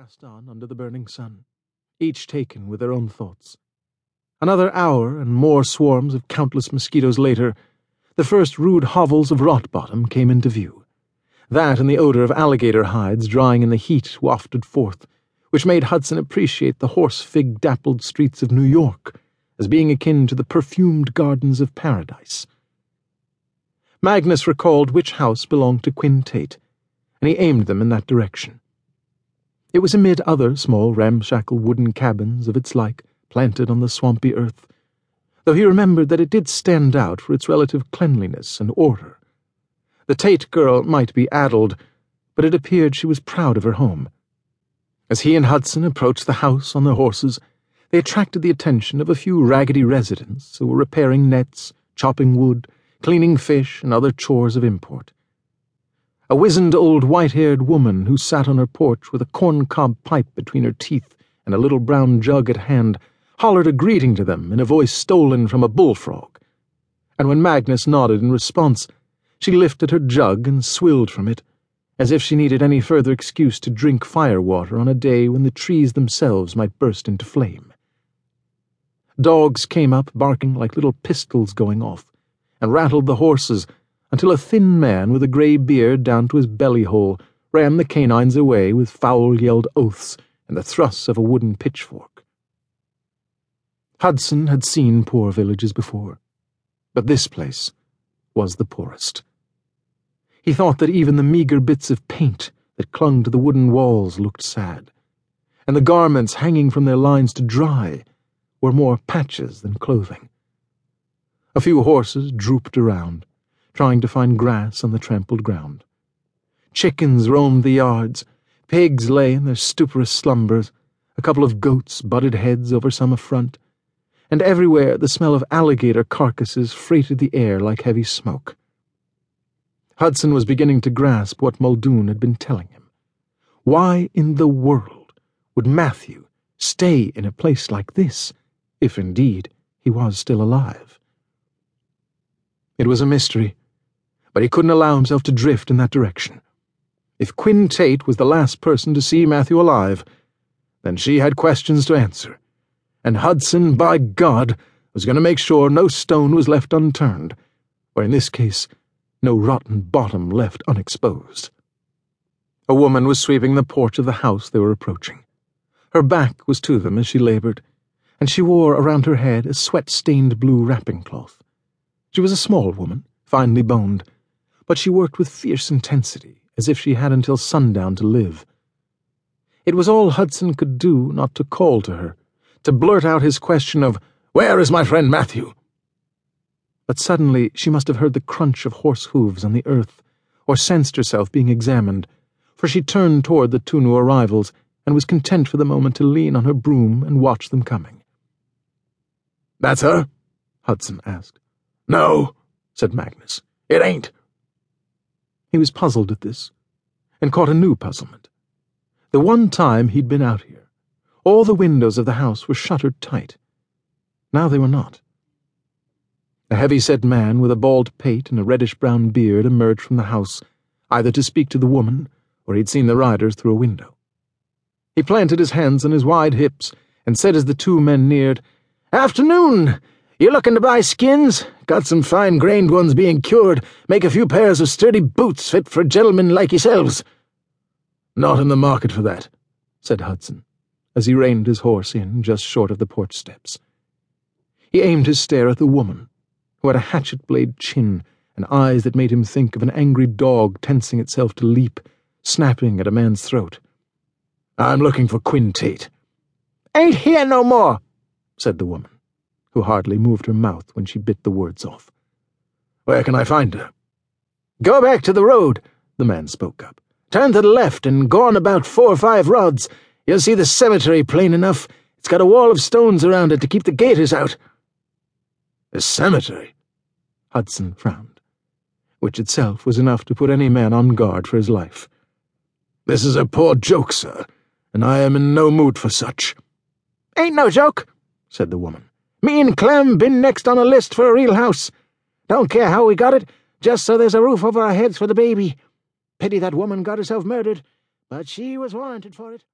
passed on under the burning sun, each taken with their own thoughts. Another hour and more swarms of countless mosquitoes later, the first rude hovels of Rot Bottom came into view. That and the odor of alligator hides drying in the heat wafted forth, which made Hudson appreciate the horse fig dappled streets of New York as being akin to the perfumed gardens of paradise. Magnus recalled which house belonged to Quinn Tate, and he aimed them in that direction. It was amid other small ramshackle wooden cabins of its like planted on the swampy earth, though he remembered that it did stand out for its relative cleanliness and order. The Tate girl might be addled, but it appeared she was proud of her home. As he and Hudson approached the house on their horses, they attracted the attention of a few raggedy residents who were repairing nets, chopping wood, cleaning fish, and other chores of import. A wizened old white haired woman who sat on her porch with a corncob pipe between her teeth and a little brown jug at hand hollered a greeting to them in a voice stolen from a bullfrog. And when Magnus nodded in response, she lifted her jug and swilled from it, as if she needed any further excuse to drink fire water on a day when the trees themselves might burst into flame. Dogs came up barking like little pistols going off, and rattled the horses until a thin man with a grey beard down to his belly hole ran the canines away with foul yelled oaths and the thrusts of a wooden pitchfork. Hudson had seen poor villages before, but this place was the poorest. He thought that even the meagre bits of paint that clung to the wooden walls looked sad, and the garments hanging from their lines to dry were more patches than clothing. A few horses drooped around, trying to find grass on the trampled ground. Chickens roamed the yards, pigs lay in their stuporous slumbers, a couple of goats butted heads over some affront, and everywhere the smell of alligator carcasses freighted the air like heavy smoke. Hudson was beginning to grasp what Muldoon had been telling him. Why in the world would Matthew stay in a place like this, if indeed he was still alive? It was a mystery, but he couldn't allow himself to drift in that direction. If Quinn Tate was the last person to see Matthew alive, then she had questions to answer, and Hudson, by God, was going to make sure no stone was left unturned, or in this case, no rotten bottom left unexposed. A woman was sweeping the porch of the house they were approaching. Her back was to them as she labored, and she wore around her head a sweat-stained blue wrapping cloth. She was a small woman, finely boned, but she worked with fierce intensity, as if she had until sundown to live. It was all Hudson could do not to call to her, to blurt out his question of, Where is my friend Matthew? But suddenly she must have heard the crunch of horse hooves on the earth, or sensed herself being examined, for she turned toward the two new arrivals and was content for the moment to lean on her broom and watch them coming. That's her? Hudson asked. No, said Magnus. It ain't. He was puzzled at this, and caught a new puzzlement. The one time he'd been out here, all the windows of the house were shuttered tight. Now they were not. A heavy-set man with a bald pate and a reddish-brown beard emerged from the house, either to speak to the woman, or he'd seen the riders through a window. He planted his hands on his wide hips and said as the two men neared, Afternoon! You looking to buy skins? Got some fine-grained ones being cured. Make a few pairs of sturdy boots fit for gentlemen like yourselves. Not in the market for that, said Hudson, as he reined his horse in just short of the porch steps. He aimed his stare at the woman, who had a hatchet blade chin and eyes that made him think of an angry dog tensing itself to leap, snapping at a man's throat. I'm looking for Quinn Tate. Ain't here no more, said the woman, who hardly moved her mouth when she bit the words off. Where can I find her? Go back to the road, the man spoke up. Turn to the left and go on about four or five rods. You'll see the cemetery plain enough. It's got a wall of stones around it to keep the gators out. A cemetery? Hudson frowned, which itself was enough to put any man on guard for his life. This is a poor joke, sir, and I am in no mood for such. Ain't no joke, said the woman. Me and Clem been next on a list for a real house. Don't care how we got it, just so there's a roof over our heads for the baby. Pity that woman got herself murdered, but she was warranted for it.